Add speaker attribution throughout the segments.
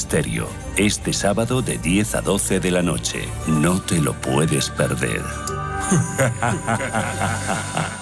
Speaker 1: misterio. Este sábado de 10 a 12 de la noche. No te lo puedes perder.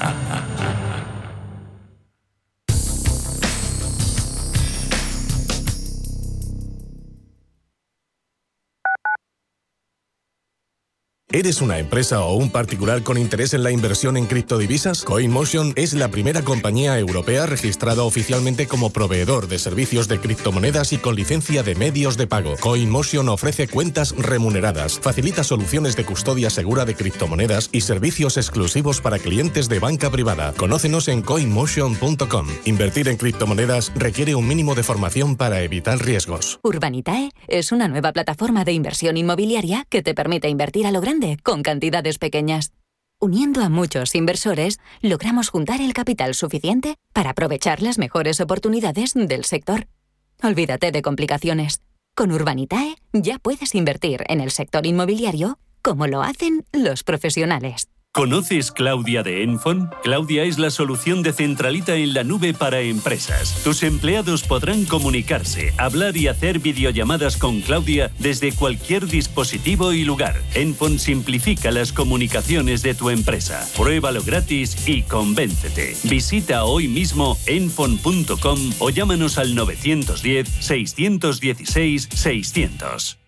Speaker 2: ¿Eres una empresa o un particular con interés en la inversión en criptodivisas? CoinMotion es la primera compañía europea registrada oficialmente como proveedor de servicios de criptomonedas y con licencia de medios de pago. CoinMotion ofrece cuentas remuneradas, facilita soluciones de custodia segura de criptomonedas y servicios exclusivos para clientes de banca privada. Conócenos en coinmotion.com. Invertir en criptomonedas requiere un mínimo de formación para evitar riesgos.
Speaker 3: Urbanitae es una nueva plataforma de inversión inmobiliaria que te permite invertir a lo grande con cantidades pequeñas. Uniendo a muchos inversores, logramos juntar el capital suficiente para aprovechar las mejores oportunidades del sector. Olvídate de complicaciones. Con Urbanitae ya puedes invertir en el sector inmobiliario como lo hacen los profesionales.
Speaker 1: ¿Conoces Claudia de Enfon? Claudia es la solución de centralita en la nube para empresas. Tus empleados podrán comunicarse, hablar y hacer videollamadas con Claudia desde cualquier dispositivo y lugar. Enfon simplifica las comunicaciones de tu empresa. Pruébalo gratis y convéncete. Visita hoy mismo enfon.com o llámanos al 910 616 600.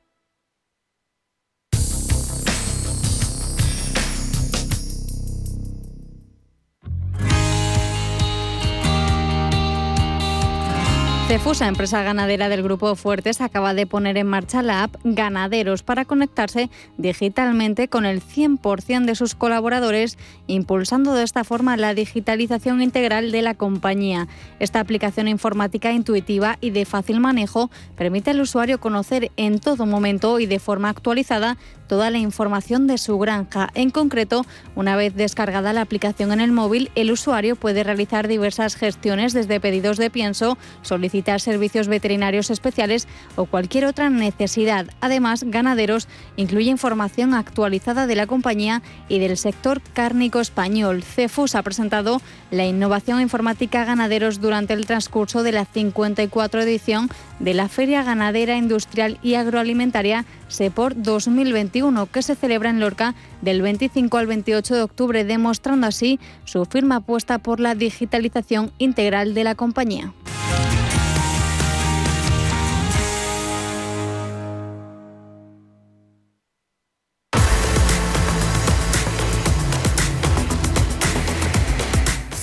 Speaker 4: Cefusa, empresa ganadera del Grupo Fuertes, acaba de poner en marcha la app Ganaderos para conectarse digitalmente con el 100% de sus colaboradores, impulsando de esta forma la digitalización integral de la compañía. Esta aplicación informática intuitiva y de fácil manejo permite al usuario conocer en todo momento y de forma actualizada toda la información de su granja. En concreto, una vez descargada la aplicación en el móvil, el usuario puede realizar diversas gestiones desde pedidos de pienso, solicitar servicios veterinarios especiales o cualquier otra necesidad. Además, Ganaderos incluye información actualizada de la compañía y del sector cárnico español. Cefus ha presentado la innovación informática Ganaderos durante el transcurso de la 54 edición de la Feria Ganadera Industrial y Agroalimentaria SEPOR 2021, que se celebra en Lorca del 25 al 28 de octubre, demostrando así su firma apuesta por la digitalización integral de la compañía.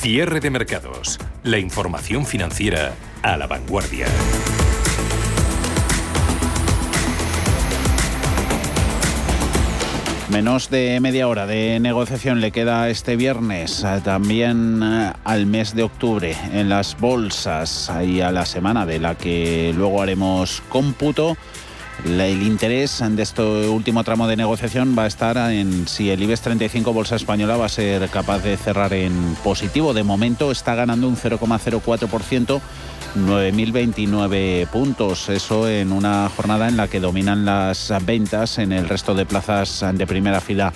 Speaker 5: Cierre de mercados. La información financiera a la vanguardia.
Speaker 6: Menos de media hora de negociación le queda este viernes, eh, también eh, al mes de octubre en las bolsas y a la semana de la que luego haremos cómputo. El interés de este último tramo de negociación va a estar en si el IBEX 35 Bolsa Española va a ser capaz de cerrar en positivo. De momento está ganando un 0,04%. 9.029 puntos, eso en una jornada en la que dominan las ventas en el resto de plazas de primera fila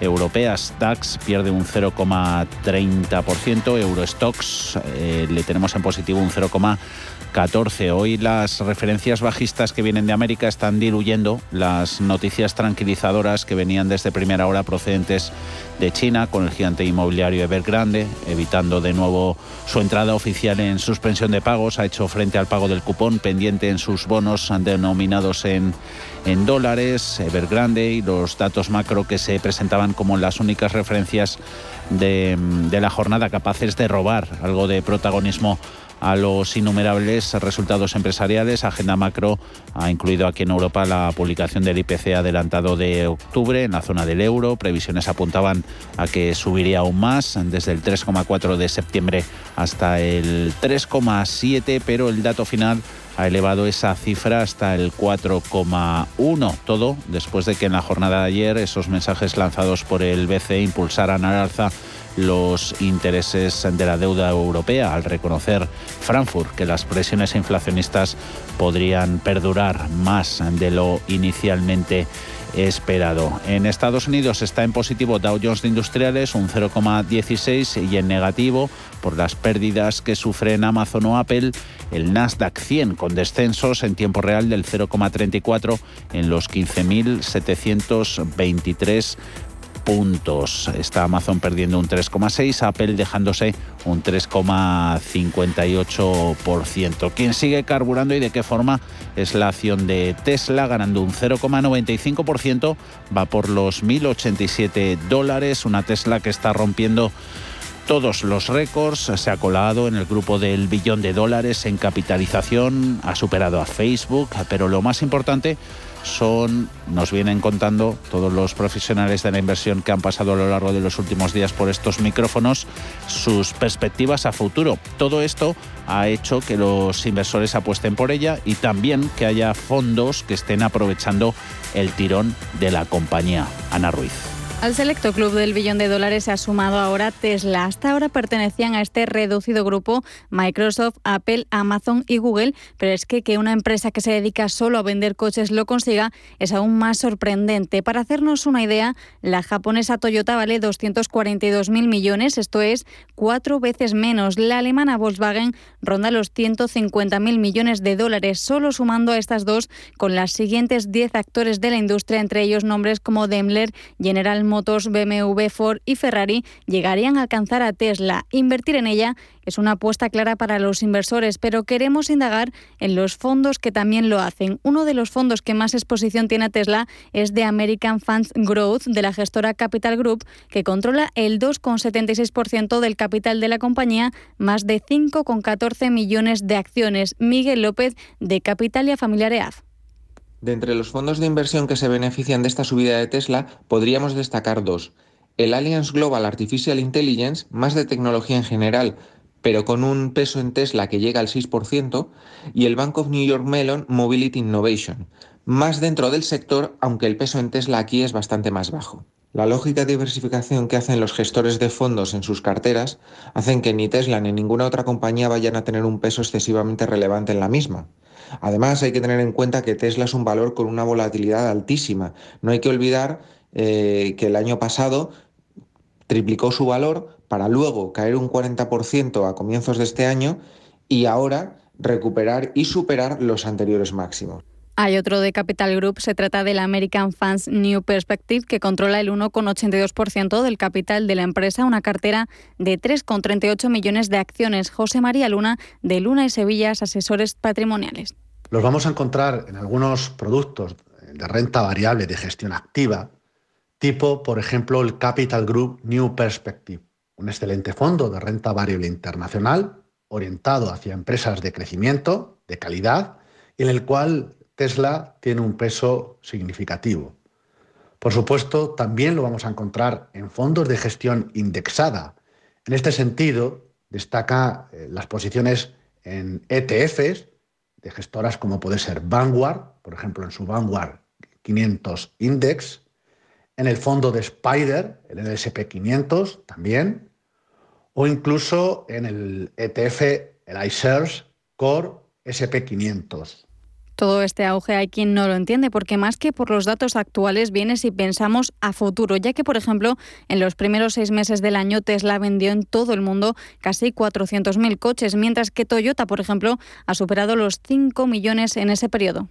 Speaker 6: europeas. DAX pierde un 0,30%, Eurostox eh, le tenemos en positivo un 0,14%. 14. Hoy las referencias bajistas que vienen de América están diluyendo las noticias tranquilizadoras que venían desde primera hora procedentes de China con el gigante inmobiliario Evergrande, evitando de nuevo su entrada oficial en suspensión de pagos. Ha hecho frente al pago del cupón pendiente en sus bonos denominados en, en dólares. Evergrande y los datos macro que se presentaban como las únicas referencias de, de la jornada capaces de robar algo de protagonismo a los innumerables resultados empresariales. Agenda Macro ha incluido aquí en Europa la publicación del IPC adelantado de octubre en la zona del euro. Previsiones apuntaban a que subiría aún más, desde el 3,4 de septiembre hasta el 3,7, pero el dato final ha elevado esa cifra hasta el 4,1. Todo después de que en la jornada de ayer esos mensajes lanzados por el BCE impulsaran al alza los intereses de la deuda europea al reconocer Frankfurt que las presiones inflacionistas podrían perdurar más de lo inicialmente esperado. En Estados Unidos está en positivo Dow Jones de Industriales un 0,16 y en negativo por las pérdidas que sufren Amazon o Apple el Nasdaq 100 con descensos en tiempo real del 0,34 en los 15.723 puntos. Está Amazon perdiendo un 3,6, Apple dejándose un 3,58%. ¿Quién sigue carburando y de qué forma es la acción de Tesla ganando un 0,95%? Va por los 1.087 dólares, una Tesla que está rompiendo todos los récords, se ha colado en el grupo del billón de dólares en capitalización, ha superado a Facebook, pero lo más importante son, nos vienen contando todos los profesionales de la inversión que han pasado a lo largo de los últimos días por estos micrófonos, sus perspectivas a futuro. Todo esto ha hecho que los inversores apuesten por ella y también que haya fondos que estén aprovechando el tirón de la compañía. Ana Ruiz.
Speaker 4: Al selecto club del billón de dólares se ha sumado ahora Tesla. Hasta ahora pertenecían a este reducido grupo Microsoft, Apple, Amazon y Google, pero es que que una empresa que se dedica solo a vender coches lo consiga es aún más sorprendente. Para hacernos una idea, la japonesa Toyota vale 242 mil millones, esto es cuatro veces menos. La alemana Volkswagen ronda los 150 mil millones de dólares, solo sumando a estas dos con las siguientes 10 actores de la industria, entre ellos nombres como Daimler, General Motors, BMW, Ford y Ferrari llegarían a alcanzar a Tesla. Invertir en ella es una apuesta clara para los inversores, pero queremos indagar en los fondos que también lo hacen. Uno de los fondos que más exposición tiene a Tesla es de American Funds Growth, de la gestora Capital Group, que controla el 2,76% del capital de la compañía, más de 5,14 millones de acciones. Miguel López, de Capitalia Familiar EAF.
Speaker 7: De entre los fondos de inversión que se benefician de esta subida de Tesla, podríamos destacar dos. El Alliance Global Artificial Intelligence, más de tecnología en general, pero con un peso en Tesla que llega al 6%, y el Bank of New York Mellon Mobility Innovation, más dentro del sector, aunque el peso en Tesla aquí es bastante más bajo. La lógica de diversificación que hacen los gestores de fondos en sus carteras hacen que ni Tesla ni ninguna otra compañía vayan a tener un peso excesivamente relevante en la misma. Además, hay que tener en cuenta que Tesla es un valor con una volatilidad altísima. No hay que olvidar eh, que el año pasado triplicó su valor para luego caer un 40% a comienzos de este año y ahora recuperar y superar los anteriores máximos.
Speaker 4: Hay otro de Capital Group, se trata del American Funds New Perspective, que controla el 1,82% del capital de la empresa, una cartera de 3,38 millones de acciones. José María Luna, de Luna y Sevillas, asesores patrimoniales.
Speaker 8: Los vamos a encontrar en algunos productos de renta variable de gestión activa, tipo, por ejemplo, el Capital Group New Perspective, un excelente fondo de renta variable internacional orientado hacia empresas de crecimiento, de calidad, en el cual Tesla tiene un peso significativo. Por supuesto, también lo vamos a encontrar en fondos de gestión indexada. En este sentido, destaca eh, las posiciones en ETFs de gestoras como puede ser Vanguard, por ejemplo, en su Vanguard 500 Index, en el fondo de Spider, el LSP 500 también, o incluso en el ETF, el iShares Core SP 500.
Speaker 4: Todo este auge hay quien no lo entiende, porque más que por los datos actuales viene si pensamos a futuro, ya que, por ejemplo, en los primeros seis meses del año Tesla vendió en todo el mundo casi 400.000 coches, mientras que Toyota, por ejemplo, ha superado los 5 millones en ese periodo.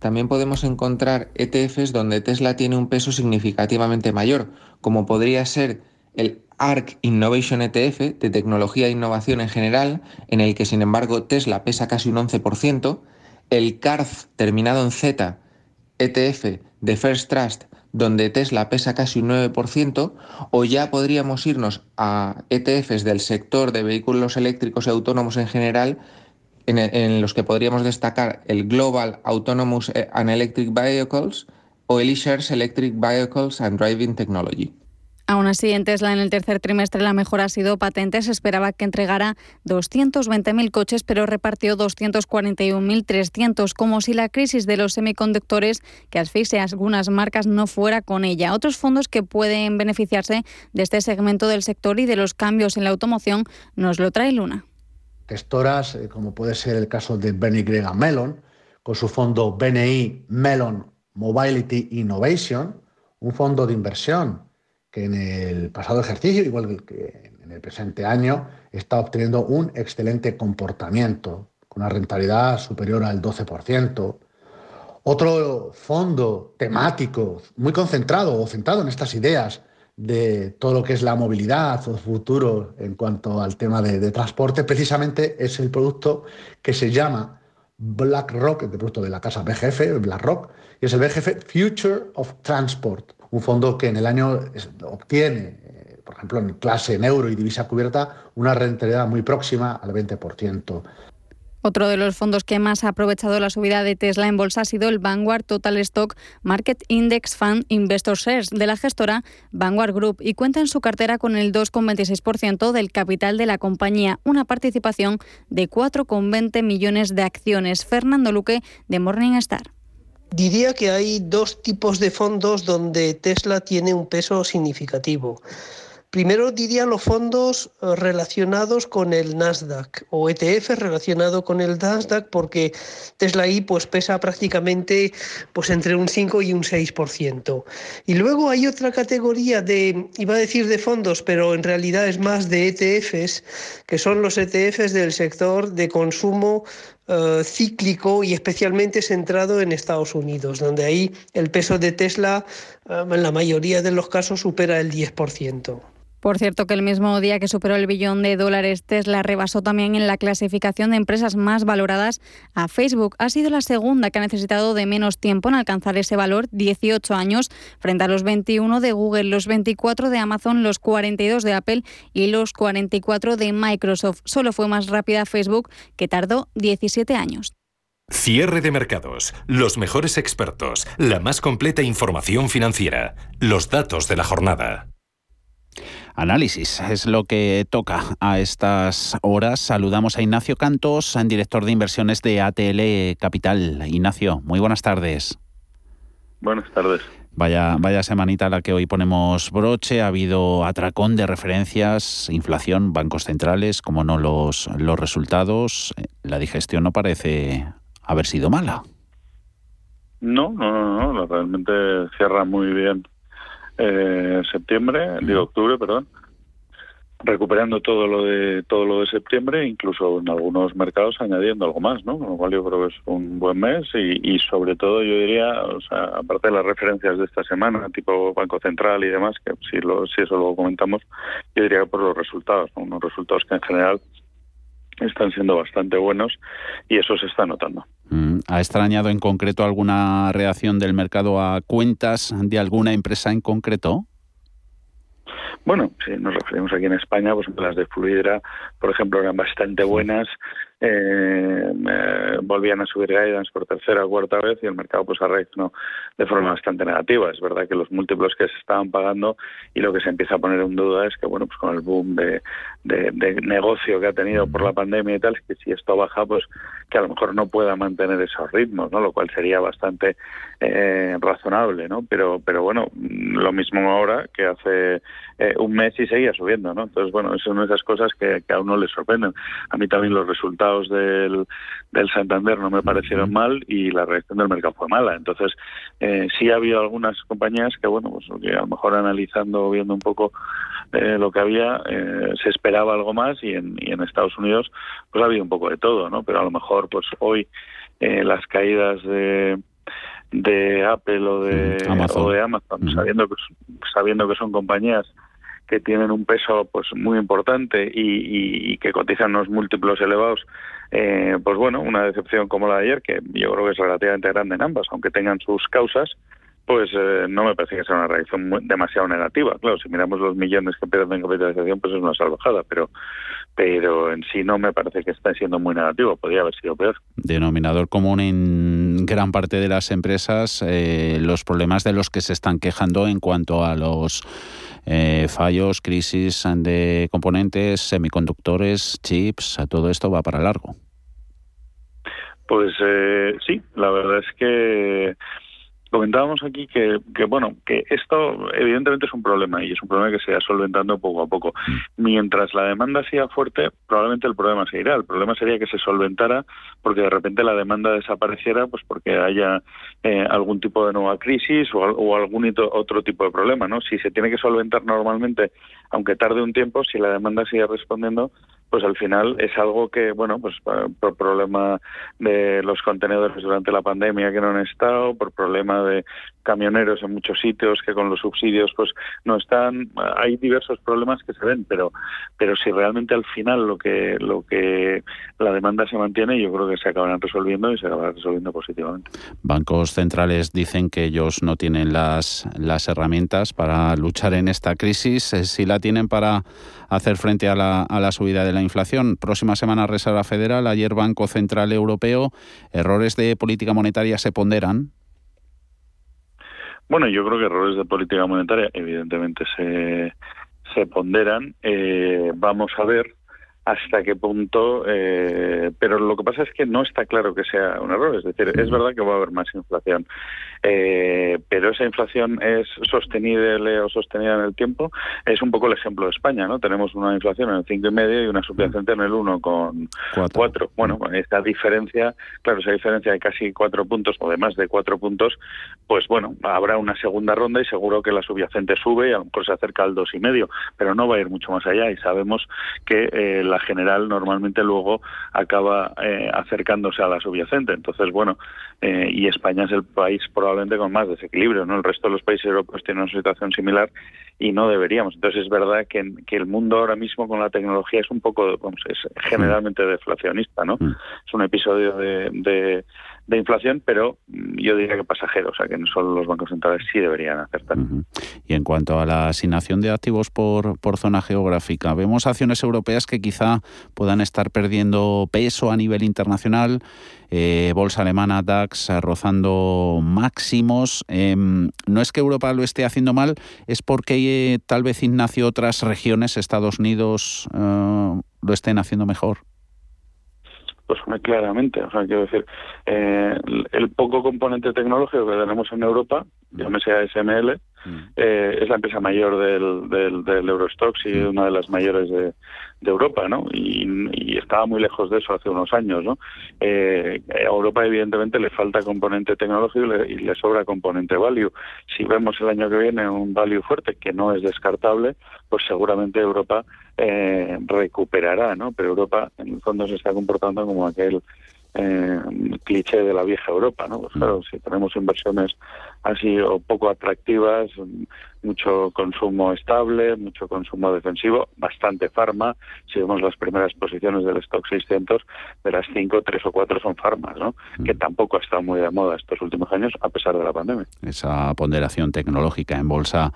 Speaker 7: También podemos encontrar ETFs donde Tesla tiene un peso significativamente mayor, como podría ser el ARC Innovation ETF de tecnología e innovación en general, en el que sin embargo Tesla pesa casi un 11%, el CARF terminado en Z ETF de First Trust, donde Tesla pesa casi un 9%, o ya podríamos irnos a ETFs del sector de vehículos eléctricos y autónomos en general, en, los que podríamos destacar el Global Autonomous and Electric Vehicles o el eShares Electric Vehicles and Driving Technology.
Speaker 4: Aún así, en Tesla en el tercer trimestre la mejora ha sido patente. Se esperaba que entregara 220.000 coches, pero repartió 241.300, como si la crisis de los semiconductores que asfixia algunas marcas no fuera con ella. Otros fondos que pueden beneficiarse de este segmento del sector y de los cambios en la automoción nos lo trae Luna.
Speaker 8: Gestoras, eh, como puede ser el caso de Benny Grega Mellon, con su fondo BNI Mellon Mobility Innovation, un fondo de inversión que en el pasado ejercicio, igual que en el presente año, está obteniendo un excelente comportamiento, con una rentabilidad superior al 12%. Otro fondo temático muy concentrado o centrado en estas ideas de todo lo que es la movilidad o futuro en cuanto al tema de, transporte, precisamente es el producto que se llama BlackRock, el producto de la casa BGF, BlackRock, y es el BGF Future of Transport un fondo que en el año obtiene, eh, por ejemplo, en clase en euro y divisa cubierta, una rentabilidad muy próxima al 20%.
Speaker 4: Otro de los fondos que más ha aprovechado la subida de Tesla en bolsa ha sido el Vanguard Total Stock Market Index Fund Investor Shares de la gestora Vanguard Group y cuenta en su cartera con el 2,26% del capital de la compañía, una participación de 4,20 millones de acciones. Fernando Luque de Morningstar.
Speaker 9: Diría que hay dos tipos de fondos donde Tesla tiene un peso significativo. Primero diría los fondos eh, relacionados con el Nasdaq o ETF relacionado con el Nasdaq porque Tesla ahí pues pesa prácticamente pues entre un 5 y un 6%. Y luego hay otra categoría de iba a decir de fondos, pero en realidad es más de ETFs, que son los ETFs del sector de consumo eh, cíclico y especialmente centrado en Estados Unidos, donde ahí el peso de Tesla eh, en la mayoría de los casos supera el 10%.
Speaker 4: Por cierto, que el mismo día que superó el billón de dólares, Tesla rebasó también en la clasificación de empresas más valoradas a Facebook. Ha sido la segunda que ha necesitado de menos tiempo en alcanzar ese valor, 18 años, frente a los 21 de Google, los 24 de Amazon, los 42 de Apple y los 44 de Microsoft. Solo fue más rápida Facebook, que tardó 17 años.
Speaker 5: Cierre de mercados, los mejores expertos, la más completa información financiera, los datos de la jornada.
Speaker 6: Análisis es lo que toca a estas horas. Saludamos a Ignacio Cantos, director de inversiones de ATL Capital. Ignacio, muy buenas tardes.
Speaker 10: Buenas tardes.
Speaker 6: Vaya, vaya semanita a la que hoy ponemos broche. Ha habido atracón de referencias, inflación, bancos centrales, como no los, los resultados. La digestión no parece haber sido mala.
Speaker 10: No, no, no, no. realmente cierra muy bien eh, septiembre, digo octubre, perdón, recuperando todo lo de todo lo de septiembre, incluso en algunos mercados añadiendo algo más, ¿no? Con lo cual yo creo que es un buen mes y, sobre todo yo diría, o sea, aparte de las referencias de esta semana, tipo Banco Central y demás, que si lo si eso lo comentamos, yo diría por los resultados, unos resultados que en general están siendo bastante buenos y eso se está notando.
Speaker 6: Mm, ¿Ha extrañado en concreto alguna reacción del mercado a cuentas de alguna empresa en concreto?
Speaker 10: Bueno, si nos referimos aquí en España, pues las de Fluidra, por ejemplo, eran bastante buenas eh, volvían a subir guidance por tercera o cuarta vez y el mercado pues ha reaccionado de forma bastante negativa. Es verdad que los múltiplos que se estaban pagando y lo que se empieza a poner en duda es que bueno pues con el boom de, negocio que ha tenido por la pandemia y tal, es que si esto baja pues que a lo mejor no pueda mantener esos ritmos, ¿no? Lo cual sería bastante eh, razonable, ¿no? Pero pero bueno, lo mismo ahora que hace eh, un mes y seguía subiendo, ¿no? Entonces bueno, son esas cosas que, que a uno le sorprenden. A mí también los resultados del, del Santander no me parecieron mal y la reacción del mercado fue mala. Entonces, eh, sí ha habido algunas compañías que, bueno, pues que a lo mejor analizando, viendo un poco eh, lo que había, eh, se esperaba algo más y en, y en Estados Unidos, pues ha habido un poco de todo, ¿no? Pero a lo mejor, pues hoy eh, las caídas de de Apple o de Amazon, o de Amazon sabiendo que sabiendo que son compañías que tienen un peso pues muy importante y, que cotizan unos múltiplos elevados, eh, pues bueno, una decepción como la de ayer, que yo creo que es relativamente grande en ambas, aunque tengan sus causas, pues eh, no me parece que sea una reacción demasiado negativa. Claro, si miramos los millones que pierden en capitalización, pues es una salvajada, pero pero en sí no me parece que esté siendo muy negativo, podría haber sido peor.
Speaker 6: Denominador común en gran parte de las empresas, eh, los problemas de los que se están quejando en cuanto a los eh, fallos, crisis de componentes, semiconductores, chips, todo esto va para largo.
Speaker 10: Pues eh, sí, la verdad es que comentábamos aquí que, que, bueno que esto evidentemente es un problema y es un problema que se irá solventando poco a poco. Mm. mientras la demanda sea fuerte probablemente el problema se irá. El problema sería que se solventara porque de repente la demanda desapareciera pues porque haya eh, algún tipo de nueva crisis o, o algún otro tipo de problema no si se tiene que solventar normalmente aunque tarde un tiempo si la demanda sigue respondiendo pues al final es algo que, bueno, pues por problema de los contenedores durante la pandemia que no han estado, por problema de camioneros en muchos sitios que con los subsidios pues no están, hay diversos problemas que se ven, pero pero si realmente al final lo que lo que la demanda se mantiene, yo creo que se acabarán resolviendo y se acabará resolviendo positivamente.
Speaker 6: Bancos centrales dicen que ellos no tienen las las herramientas para luchar en esta crisis, eh, si la tienen para hacer frente a la, a la subida de la inflación. Próxima semana Reserva Federal, ayer Banco Central Europeo. ¿Errores de política monetaria se ponderan?
Speaker 10: Bueno, yo creo que errores de política monetaria evidentemente se, se ponderan. Eh, vamos a ver hasta qué punto, eh, pero lo que pasa es que no está claro que sea un error, es decir, es verdad que va a haber más inflación, eh, pero esa inflación es sostenible o sostenida en el tiempo, es un poco el ejemplo de España, ¿no? Tenemos una inflación en el cinco y medio y una subyacente en el 1,4. Bueno, esta diferencia, claro, esa diferencia de casi cuatro puntos o de más de cuatro puntos, pues bueno, habrá una segunda ronda y seguro que la subyacente sube y a lo mejor se acerca al dos y medio, pero no va a ir mucho más allá y sabemos que eh, la general normalmente luego acaba eh, acercándose a la subyacente. Entonces, bueno, eh, y España es el país probablemente con más desequilibrio, ¿no? El resto de los países europeos tienen una situación similar y no deberíamos. Entonces, es verdad que, que el mundo ahora mismo con la tecnología es un poco, vamos, es generalmente deflacionista, ¿no? Mm. Es un episodio de de inflación, pero yo diría que pasajero, o sea que no solo los bancos centrales sí deberían acertar.
Speaker 6: Y en cuanto a la asignación de activos por, por zona geográfica, vemos acciones europeas que quizá puedan estar perdiendo peso a nivel internacional. Eh, bolsa alemana DAX rozando máximos. Em, no es que Europa lo esté haciendo mal, es porque eh, tal vez Ignacio otras regiones, Estados Unidos, eh, lo estén haciendo mejor
Speaker 10: pues claramente. O sea, quiero decir, eh, el, poco componente tecnológico que tenemos en Europa, llámese ASML, mm. eh, es la empresa mayor del, del, del Eurostox y mm. una de las mayores de, de Europa, ¿no? Y, estaba muy lejos de eso hace unos años, ¿no? Eh, a Europa evidentemente le falta componente tecnológico y le, sobra componente value. Si vemos el año que viene un value fuerte que no es descartable, pues seguramente Europa eh, recuperará, ¿no? Pero Europa en el fondo se está comportando como aquel eh, cliché de la vieja Europa, ¿no? Pues claro, si tenemos inversiones así o poco atractivas, mucho consumo estable, mucho consumo defensivo, bastante farma. Si vemos las primeras posiciones del stock 600, de las cinco, tres o cuatro son farmas, ¿no? Que tampoco ha estado muy de moda estos últimos años a pesar de la pandemia.
Speaker 6: Esa ponderación tecnológica en bolsa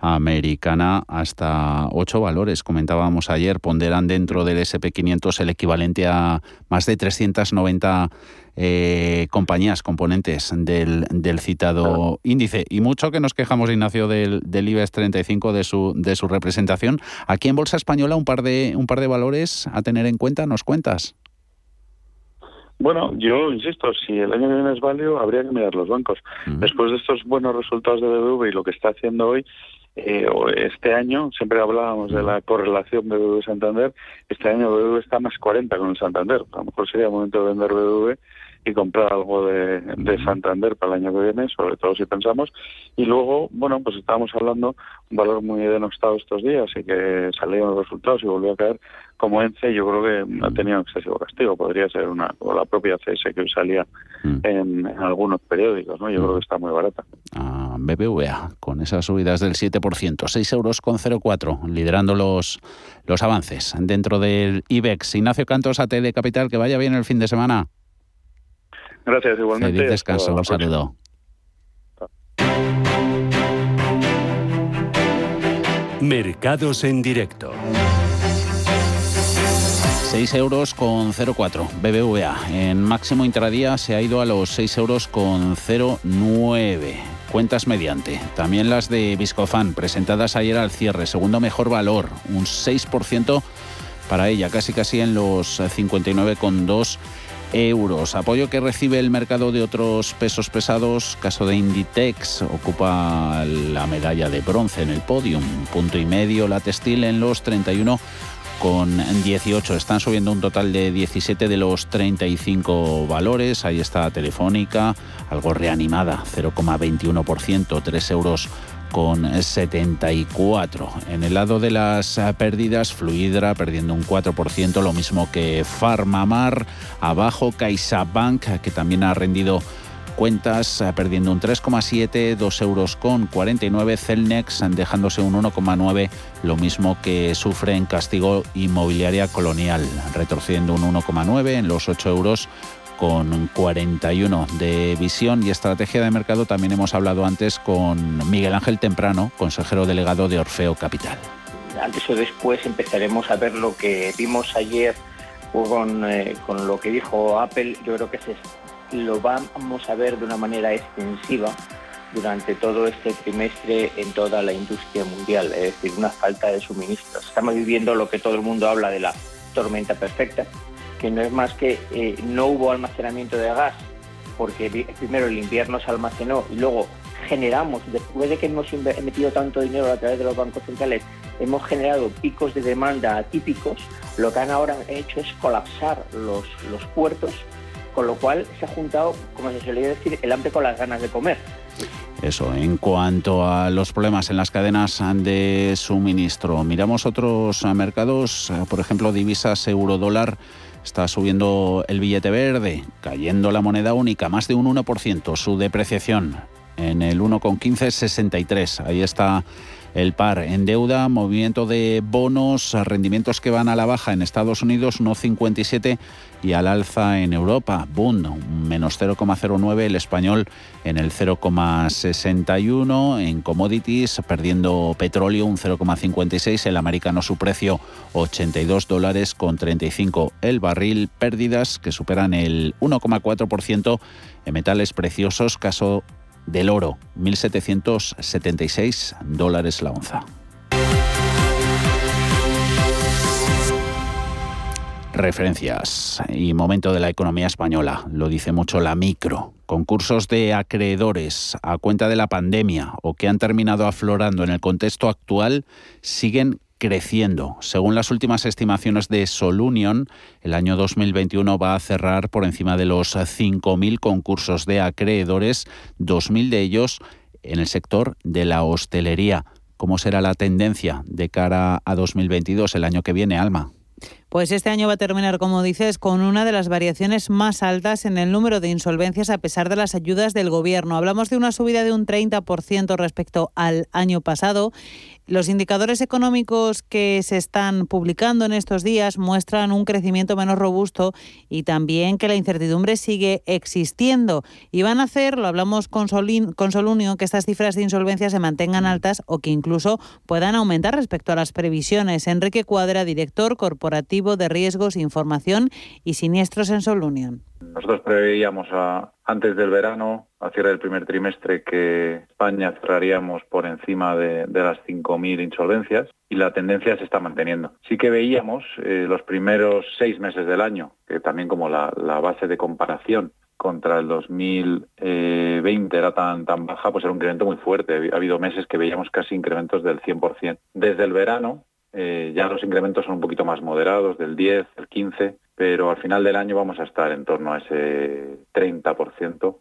Speaker 6: americana hasta ocho valores. Comentábamos ayer, ponderan dentro del SP500 el equivalente a más de 390 eh, compañías componentes del, del citado índice. Y mucho que nos quejamos, Ignacio, del, del IBEX 35, de su, de su representación. Aquí en Bolsa Española, un par, de, un par de valores a tener en cuenta, ¿nos cuentas?
Speaker 10: Bueno, yo insisto, si el año que viene es válido, habría que mirar los bancos. Después de estos buenos resultados de BBV y lo que está haciendo hoy, eh, este año, siempre hablábamos de la correlación BBV-Santander, este año BBV está más 40 con el Santander. A lo mejor sería momento de vender BBV y comprar algo de, de, Santander para el año que viene, sobre todo si pensamos. Y luego, bueno, pues estábamos hablando un valor muy denostado estos días y que salieron los resultados y volvió a caer como ENCE, yo creo que ha tenido excesivo castigo. Podría ser una, o la propia CS que hoy salía mm. en, algunos periódicos, ¿no? Yo creo que está muy barata.
Speaker 6: Ah, BBVA, con esas subidas del 7%, 6 euros con 0,4, liderando los, los avances dentro del IBEX. Ignacio Cantos, AT de Capital, que vaya bien el fin de semana.
Speaker 10: Gracias, igualmente.
Speaker 6: Feliz descanso, un saludo.
Speaker 1: Mercados en directo.
Speaker 6: 6 euros con 04 BBVA. En máximo intradía se ha ido a los 6 euros con 09. Cuentas mediante. También las de Viscofan, presentadas ayer al cierre. Segundo mejor valor, un 6% para ella, casi casi en los 59,2 euros. Apoyo que recibe el mercado de otros pesos pesados. Caso de Inditex, ocupa la medalla de bronce en el podium. Punto y medio la textil en los 31 con 18. Están subiendo un total de 17 de los 35 valores. Ahí está Telefónica, algo reanimada, 0,21%, 3 euros con 74. En el lado de las pérdidas, Fluidra perdiendo un 4%, lo mismo que Farmamar, abajo CaixaBank, que también ha rendido cuentas eh, perdiendo un 3,7, 2 euros con 49, Celnex dejándose un 1,9, lo mismo que sufre en castigo inmobiliaria colonial, retrocediendo un 1,9 en los 8 euros con 41 de visión y estrategia de mercado. También hemos hablado antes con Miguel Ángel Temprano, consejero delegado de Orfeo Capital.
Speaker 11: Antes o después empezaremos a ver lo que vimos ayer con, eh, con lo que dijo Apple. Yo creo que es lo vamos a ver de una manera extensiva durante todo este trimestre en toda la industria mundial, es decir, una falta de suministros. Estamos viviendo lo que todo el mundo habla de la tormenta perfecta, que no es más que eh, no hubo almacenamiento de gas, porque primero el invierno se almacenó y luego generamos, después de que hemos metido tanto dinero a través de los bancos centrales, hemos generado picos de demanda atípicos, lo que han ahora hecho es colapsar los, los puertos con lo cual se ha juntado, como se solía decir, el hambre con las ganas de comer.
Speaker 6: Eso, en cuanto a los problemas en las cadenas de suministro, miramos otros mercados, por ejemplo, divisas euro-dólar. Está subiendo el billete verde, cayendo la moneda única, más de un 1%, su depreciación en el 1,1563. Ahí está el par en deuda, movimiento de bonos, rendimientos que van a la baja en Estados Unidos, no 57 y al alza en Europa. Bund, menos 0,09, el español en el 0,61, en commodities, perdiendo petróleo un 0,56, el americano su precio 82 dólares con 35 el barril, pérdidas que superan el 1,4% en metales preciosos, caso del oro, 1.776 dólares la onza. Referencias y momento de la economía española, lo dice mucho la micro. Concursos de acreedores a cuenta de la pandemia o que han terminado aflorando en el contexto actual siguen creciendo. Según las últimas estimaciones de Solunion, el año 2021 va a cerrar por encima de los 5.000 concursos de acreedores, 2.000 de ellos en el sector de la hostelería. ¿Cómo será la tendencia de cara a 2022, el año que viene, Alma?
Speaker 12: Pues este año va a terminar, como dices, con una de las variaciones más altas en el número de insolvencias a pesar de las ayudas del Gobierno. Hablamos de una subida de un 30% respecto al año pasado los indicadores económicos que se están publicando en estos días muestran un crecimiento menos robusto y también que la incertidumbre sigue existiendo. Y van a hacer, lo hablamos con, Solunio, que estas cifras de insolvencia se mantengan altas o que incluso puedan aumentar respecto a las previsiones. Enrique Cuadra, director corporativo de riesgos, información y siniestros en Solunion.
Speaker 10: Nosotros preveíamos antes del verano, a cierre del primer trimestre, que España cerraríamos por encima de, las 5.000 insolvencias y la tendencia se está manteniendo. Sí que veíamos eh, los primeros seis meses del año, que también como la, base de comparación contra el 2020 era tan, tan baja, pues era un incremento muy fuerte. Ha habido meses que veíamos casi incrementos del 100%. Desde el verano eh, ya los incrementos son un poquito más moderados, del 10, el 15, pero al final del año vamos a estar en torno a ese 30%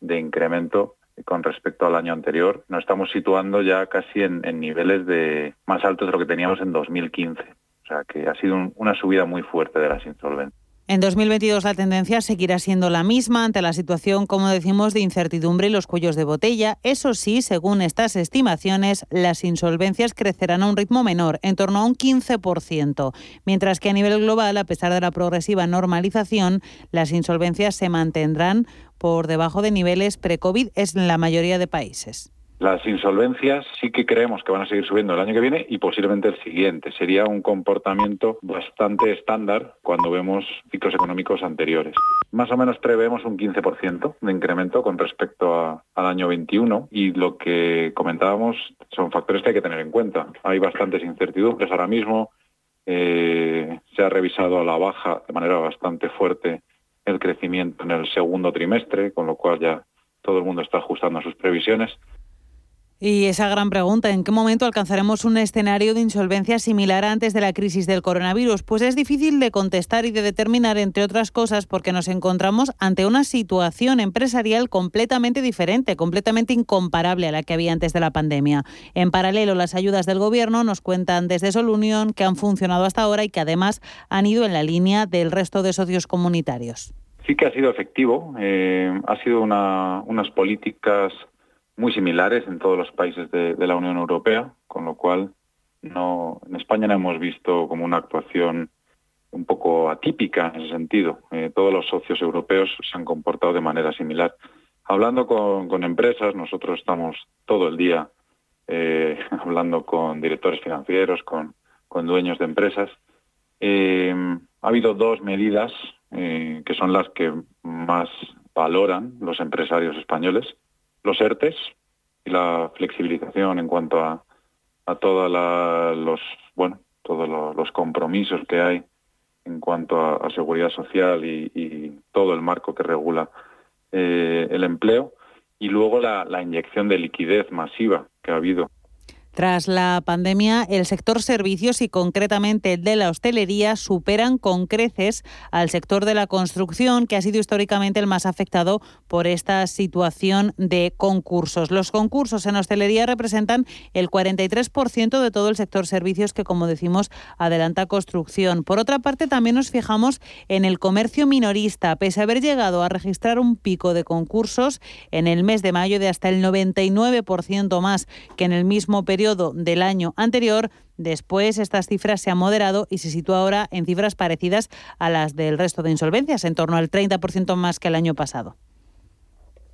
Speaker 10: de incremento con respecto al año anterior. Nos estamos situando ya casi en, niveles de más altos de lo que teníamos en 2015. O sea que ha sido una subida muy fuerte de las insolvencias.
Speaker 12: En 2022 la tendencia seguirá siendo la misma ante la situación, como decimos, de incertidumbre y los cuellos de botella. Eso sí, según estas estimaciones, las insolvencias crecerán a un ritmo menor, en torno a un 15%, mientras que a nivel global, a pesar de la progresiva normalización, las insolvencias se mantendrán por debajo de niveles pre-COVID en la mayoría de países.
Speaker 13: Las insolvencias sí que creemos que van a seguir subiendo el año que viene y posiblemente el siguiente. Sería un comportamiento bastante estándar cuando vemos ciclos económicos anteriores. Más o menos preveemos un 15% de incremento con respecto al año 21 y lo que comentábamos son factores que hay que tener en cuenta. Hay bastantes incertidumbres ahora mismo. Eh, se ha revisado a la baja de manera bastante fuerte el crecimiento en el segundo trimestre, con lo cual ya todo el mundo está ajustando sus previsiones.
Speaker 12: Y esa gran pregunta, ¿en qué momento alcanzaremos un escenario de insolvencia similar antes de la crisis del coronavirus? Pues es difícil de contestar y de determinar, entre otras cosas, porque nos encontramos ante una situación empresarial completamente diferente, completamente incomparable a la que había antes de la pandemia. En paralelo, las ayudas del Gobierno nos cuentan desde Solunión que han funcionado hasta ahora y que además han ido en la línea del resto de socios comunitarios.
Speaker 13: Sí que ha sido efectivo, eh, ha sido unas políticas muy similares en todos los países de, la Unión Europea, con lo cual no, en España no hemos visto como una actuación un poco atípica en ese sentido. Eh, todos los socios europeos se han comportado de manera similar. Hablando con, empresas, nosotros estamos todo el día eh, hablando con directores financieros, con, dueños de empresas. Eh, ha habido dos medidas que son las que más valoran los empresarios españoles los ERTES y la flexibilización en cuanto a, a todos los bueno todos los compromisos que hay en cuanto a, seguridad social y, todo el marco que regula eh, el empleo. Y luego la, la inyección de liquidez masiva que ha habido
Speaker 12: tras la pandemia, el sector servicios y concretamente el de la hostelería superan con creces al sector de la construcción, que ha sido históricamente el más afectado por esta situación de concursos. Los concursos en hostelería representan el 43% de todo el sector servicios que, como decimos, adelanta construcción. Por otra parte, también nos fijamos en el comercio minorista. Pese a haber llegado a registrar un pico de concursos en el mes de mayo de hasta el 99% más que en el mismo del año anterior. Después estas cifras se han moderado y se sitúa ahora en cifras parecidas a las del resto de insolvencias, en torno al 30% más que el año pasado.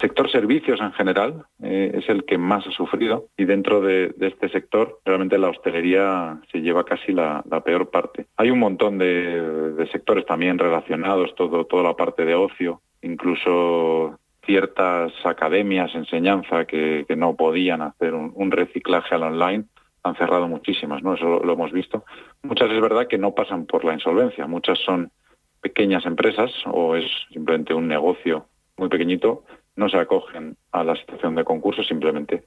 Speaker 13: Sector servicios en general eh, es el que más ha sufrido y dentro de, este sector realmente la hostelería se lleva casi la, peor parte. Hay un montón de, sectores también relacionados, todo, toda la parte de ocio, incluso ciertas academias, enseñanza que, no podían hacer un, reciclaje al online, han cerrado muchísimas, ¿no? Eso lo, hemos visto. Muchas es verdad que no pasan por la insolvencia, muchas son pequeñas empresas o es simplemente un negocio muy pequeñito, no se acogen a la situación de concurso, simplemente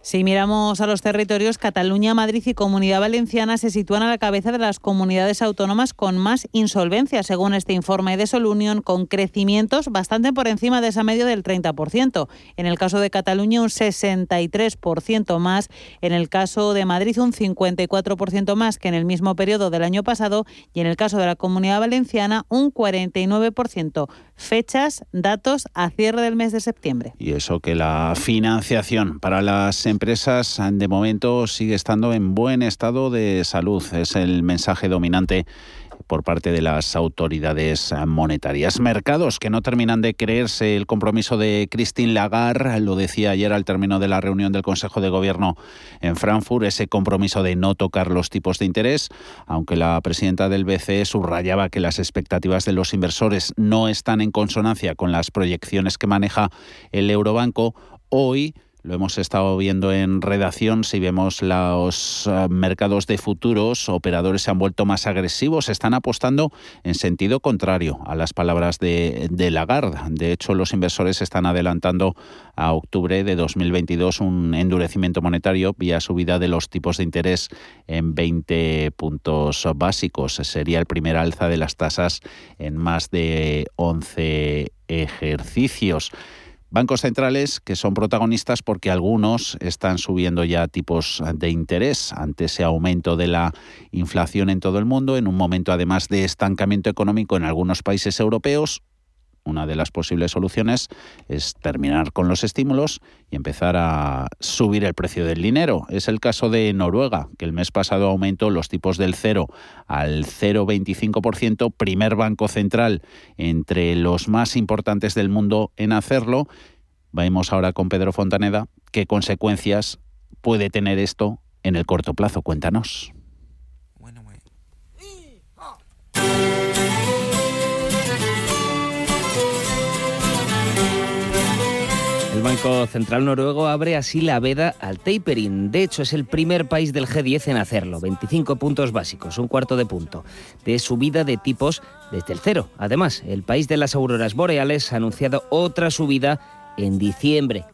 Speaker 12: si miramos a los territorios, Cataluña, Madrid y Comunidad Valenciana se sitúan a la cabeza de las comunidades autónomas con más insolvencias, según este informe de Solunion, con crecimientos bastante por encima de esa media del 30%. En el caso de Cataluña, un 63% más. En el caso de Madrid, un 54% más que en el mismo periodo del año pasado. Y en el caso de la Comunidad Valenciana, un 49%. Fechas, datos a cierre del mes de septiembre.
Speaker 6: Y eso que la financiación para las empresas de momento sigue estando en buen estado de salud. Es el mensaje dominante por parte de las autoridades monetarias. Mercados que no terminan de creerse el compromiso de Christine Lagarde, lo decía ayer al término de la reunión del Consejo de Gobierno en Frankfurt, ese compromiso de no tocar los tipos de interés, aunque la presidenta del BCE subrayaba que las expectativas de los inversores no están en consonancia con las proyecciones que maneja el Eurobanco, hoy lo hemos estado viendo en redacción. Si vemos los eh, mercados de futuros, operadores se han vuelto más agresivos, están apostando en sentido contrario a las palabras de, de Lagarde. De hecho, los inversores están adelantando a octubre de 2022 un endurecimiento monetario vía subida de los tipos de interés en 20 puntos básicos. Sería el primer alza de las tasas en más de 11 ejercicios. Bancos centrales que son protagonistas porque algunos están subiendo ya tipos de interés ante ese aumento de la inflación en todo el mundo, en un momento además de estancamiento económico en algunos países europeos. Una de las posibles soluciones es terminar con los estímulos y empezar a subir el precio del dinero. Es el caso de Noruega, que el mes pasado aumentó los tipos del 0 al 0,25%, primer banco central entre los más importantes del mundo en hacerlo. Vamos ahora con Pedro Fontaneda, ¿Qué consecuencias puede tener esto en el corto plazo? Cuéntanos.
Speaker 14: El Banco Central Noruego abre así la veda al tapering. De hecho, es el primer país del G10 en hacerlo. 25 puntos básicos, un cuarto de punto de subida de tipos desde el cero. Además, el país de las auroras boreales ha anunciado otra subida en diciembre.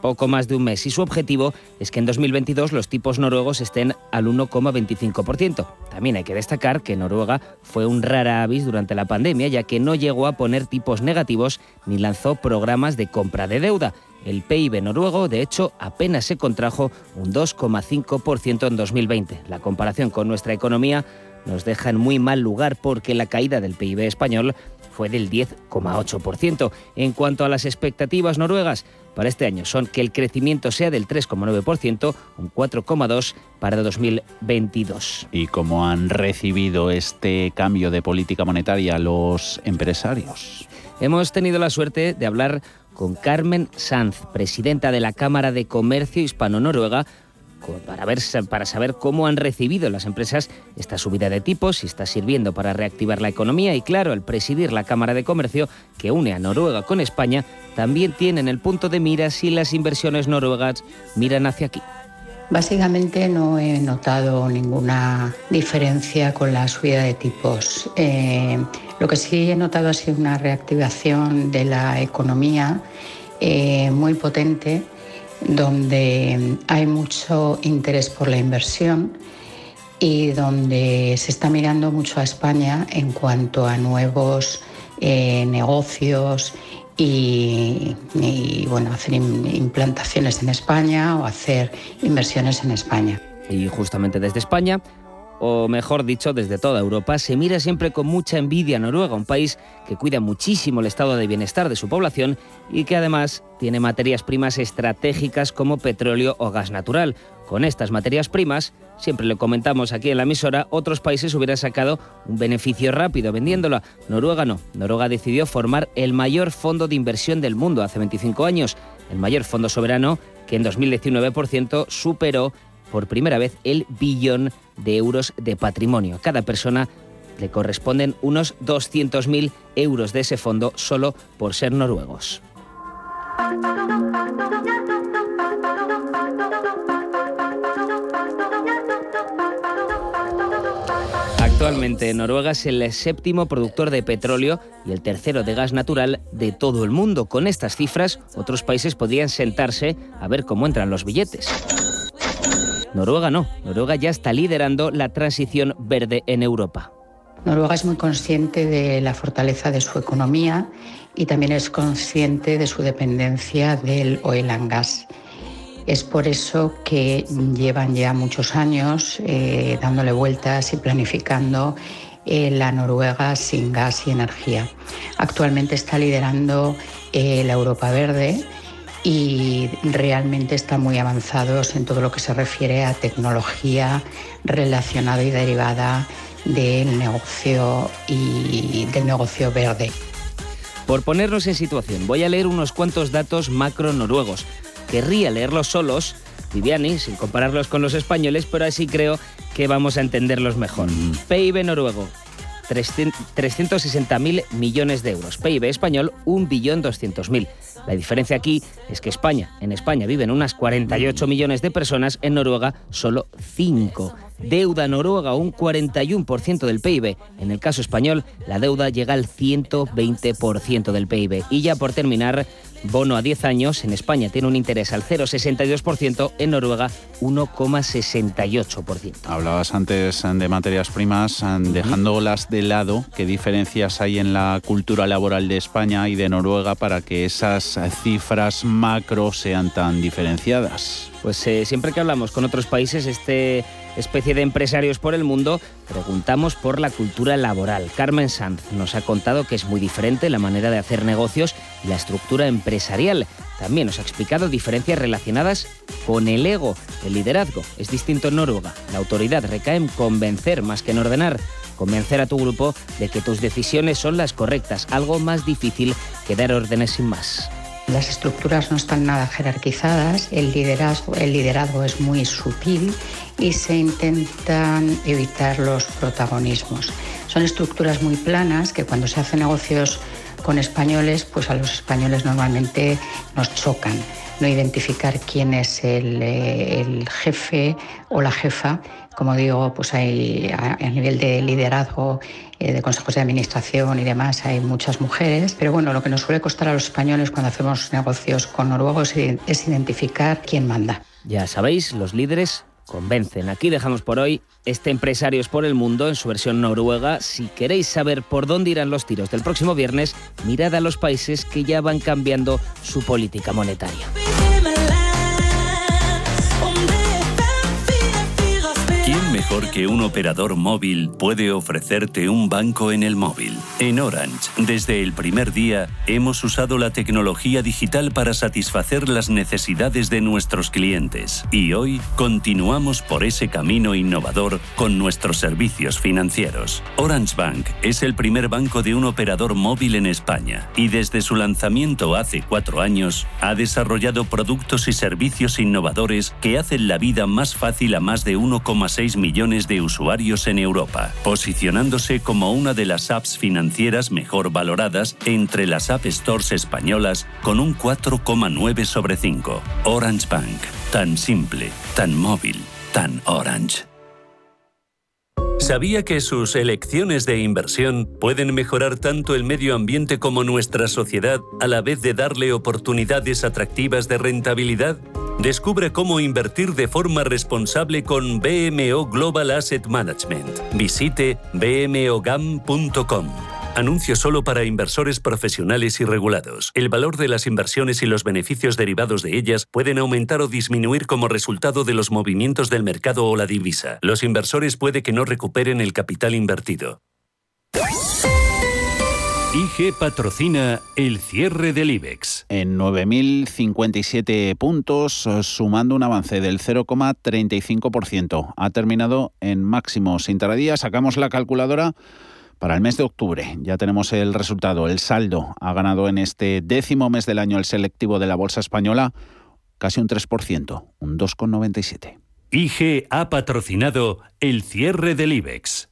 Speaker 14: Poco más de un mes y su objetivo es que en 2022 los tipos noruegos estén al 1,25%. También hay que destacar que Noruega fue un rara avis durante la pandemia ya que no llegó a poner tipos negativos ni lanzó programas de compra de deuda. El PIB noruego, de hecho, apenas se contrajo un 2,5% en 2020. La comparación con nuestra economía nos deja en muy mal lugar porque la caída del PIB español fue del 10,8%. En cuanto a las expectativas noruegas, para este año son que el crecimiento sea del 3,9%, un 4,2% para 2022.
Speaker 6: ¿Y cómo han recibido este cambio de política monetaria los empresarios?
Speaker 14: Hemos tenido la suerte de hablar con Carmen Sanz, presidenta de la Cámara de Comercio Hispano-Noruega, para, ver, para saber cómo han recibido las empresas esta subida de tipos, si está sirviendo para reactivar la economía y claro, al presidir la Cámara de Comercio que une a Noruega con España, también tienen el punto de mira si las inversiones noruegas miran hacia aquí.
Speaker 15: Básicamente no he notado ninguna diferencia con la subida de tipos. Eh, lo que sí he notado ha sido una reactivación de la economía eh, muy potente donde hay mucho interés por la inversión y donde se está mirando mucho a España en cuanto a nuevos eh, negocios y, bueno, hacer implantaciones en España o hacer inversiones en España.
Speaker 14: Y justamente desde España o mejor dicho, desde toda Europa, se mira siempre con mucha envidia a Noruega, un país que cuida muchísimo el estado de bienestar de su población y que además tiene materias primas estratégicas como petróleo o gas natural. Con estas materias primas, siempre lo comentamos aquí en la emisora, otros países hubieran sacado un beneficio rápido vendiéndola. Noruega no. Noruega decidió formar el mayor fondo de inversión del mundo hace 25 años, el mayor fondo soberano que en 2019 superó por primera vez el billón de euros de patrimonio. Cada persona le corresponden unos 200.000 euros de ese fondo solo por ser noruegos. Actualmente Noruega es el séptimo productor de petróleo y el tercero de gas natural de todo el mundo. Con estas cifras, otros países podrían sentarse a ver cómo entran los billetes. Noruega no, Noruega ya está liderando la transición verde en Europa.
Speaker 15: Noruega es muy consciente de la fortaleza de su economía y también es consciente de su dependencia del oil and gas. Es por eso que llevan ya muchos años eh, dándole vueltas y planificando eh, la Noruega sin gas y energía. Actualmente está liderando eh, la Europa Verde y realmente están muy avanzados en todo lo que se refiere a tecnología relacionada y derivada del negocio y del negocio verde.
Speaker 14: Por ponernos en situación, voy a leer unos cuantos datos macro noruegos. Querría leerlos solos, Viviani, sin compararlos con los españoles, pero así creo que vamos a entenderlos mejor. Mm. PIB noruego, 360.000 millones de euros. PIB español, 1.200.000. La diferencia aquí es que España, en España viven unas 48 millones de personas, en Noruega solo 5. Deuda noruega un 41% del PIB. En el caso español, la deuda llega al 120% del PIB. Y ya por terminar, bono a 10 años, en España tiene un interés al 0,62%, en Noruega 1,68%.
Speaker 6: Hablabas antes de materias primas, dejándolas de lado, ¿qué diferencias hay en la cultura laboral de España y de Noruega para que esas cifras macro sean tan diferenciadas?
Speaker 14: Pues eh, siempre que hablamos con otros países, este especie de empresarios por el mundo, preguntamos por la cultura laboral. Carmen Sanz nos ha contado que es muy diferente la manera de hacer negocios y la estructura empresarial. También nos ha explicado diferencias relacionadas con el ego. El liderazgo es distinto en Noruega. La autoridad recae en convencer más que en ordenar. Convencer a tu grupo de que tus decisiones son las correctas, algo más difícil que dar órdenes sin más.
Speaker 15: Las estructuras no están nada jerarquizadas, el liderazgo, el es muy sutil y se intentan evitar los protagonismos. Son estructuras muy planas que cuando se hacen negocios con españoles, pues a los españoles normalmente nos chocan. No identificar quién es el, el jefe o la jefa como digo, pues hay a, nivel de liderazgo, eh, de consejos de administración y demás, hay muchas mujeres. Pero bueno, lo que nos suele costar a los españoles cuando hacemos negocios con noruegos es identificar quién manda.
Speaker 14: Ya sabéis, los líderes convencen. Aquí dejamos por hoy este Empresarios por el Mundo en su versión noruega. Si queréis saber por dónde irán los tiros del próximo viernes, mirad a los países que ya van cambiando su política monetaria.
Speaker 1: Mejor que un operador móvil puede ofrecerte un banco en el móvil. En Orange, desde el primer día, hemos usado la tecnología digital para satisfacer las necesidades de nuestros clientes y hoy continuamos por ese camino innovador con nuestros servicios financieros. Orange Bank es el primer banco de un operador móvil en España y desde su lanzamiento hace cuatro años ha desarrollado productos y servicios innovadores que hacen la vida más fácil a más de 1,6 millones de usuarios en Europa, posicionándose como una de las apps financieras mejor valoradas entre las App Stores españolas con un 4,9 sobre 5. Orange Bank, tan simple, tan móvil, tan orange. ¿Sabía que sus elecciones de inversión pueden mejorar tanto el medio ambiente como nuestra sociedad a la vez de darle oportunidades atractivas de rentabilidad? Descubre cómo invertir de forma responsable con BMO Global Asset Management. Visite bmogam.com. Anuncio solo para inversores profesionales y regulados. El valor de las inversiones y los beneficios derivados de ellas pueden aumentar o disminuir como resultado de los movimientos del mercado o la divisa. Los inversores puede que no recuperen el capital invertido. IG patrocina el cierre del IBEX.
Speaker 6: En 9.057 puntos, sumando un avance del 0,35%. Ha terminado en máximos intradía. Sacamos la calculadora para el mes de octubre. Ya tenemos el resultado. El saldo ha ganado en este décimo mes del año el selectivo de la Bolsa Española casi un 3%, un 2,97.
Speaker 1: IG ha patrocinado el cierre del IBEX.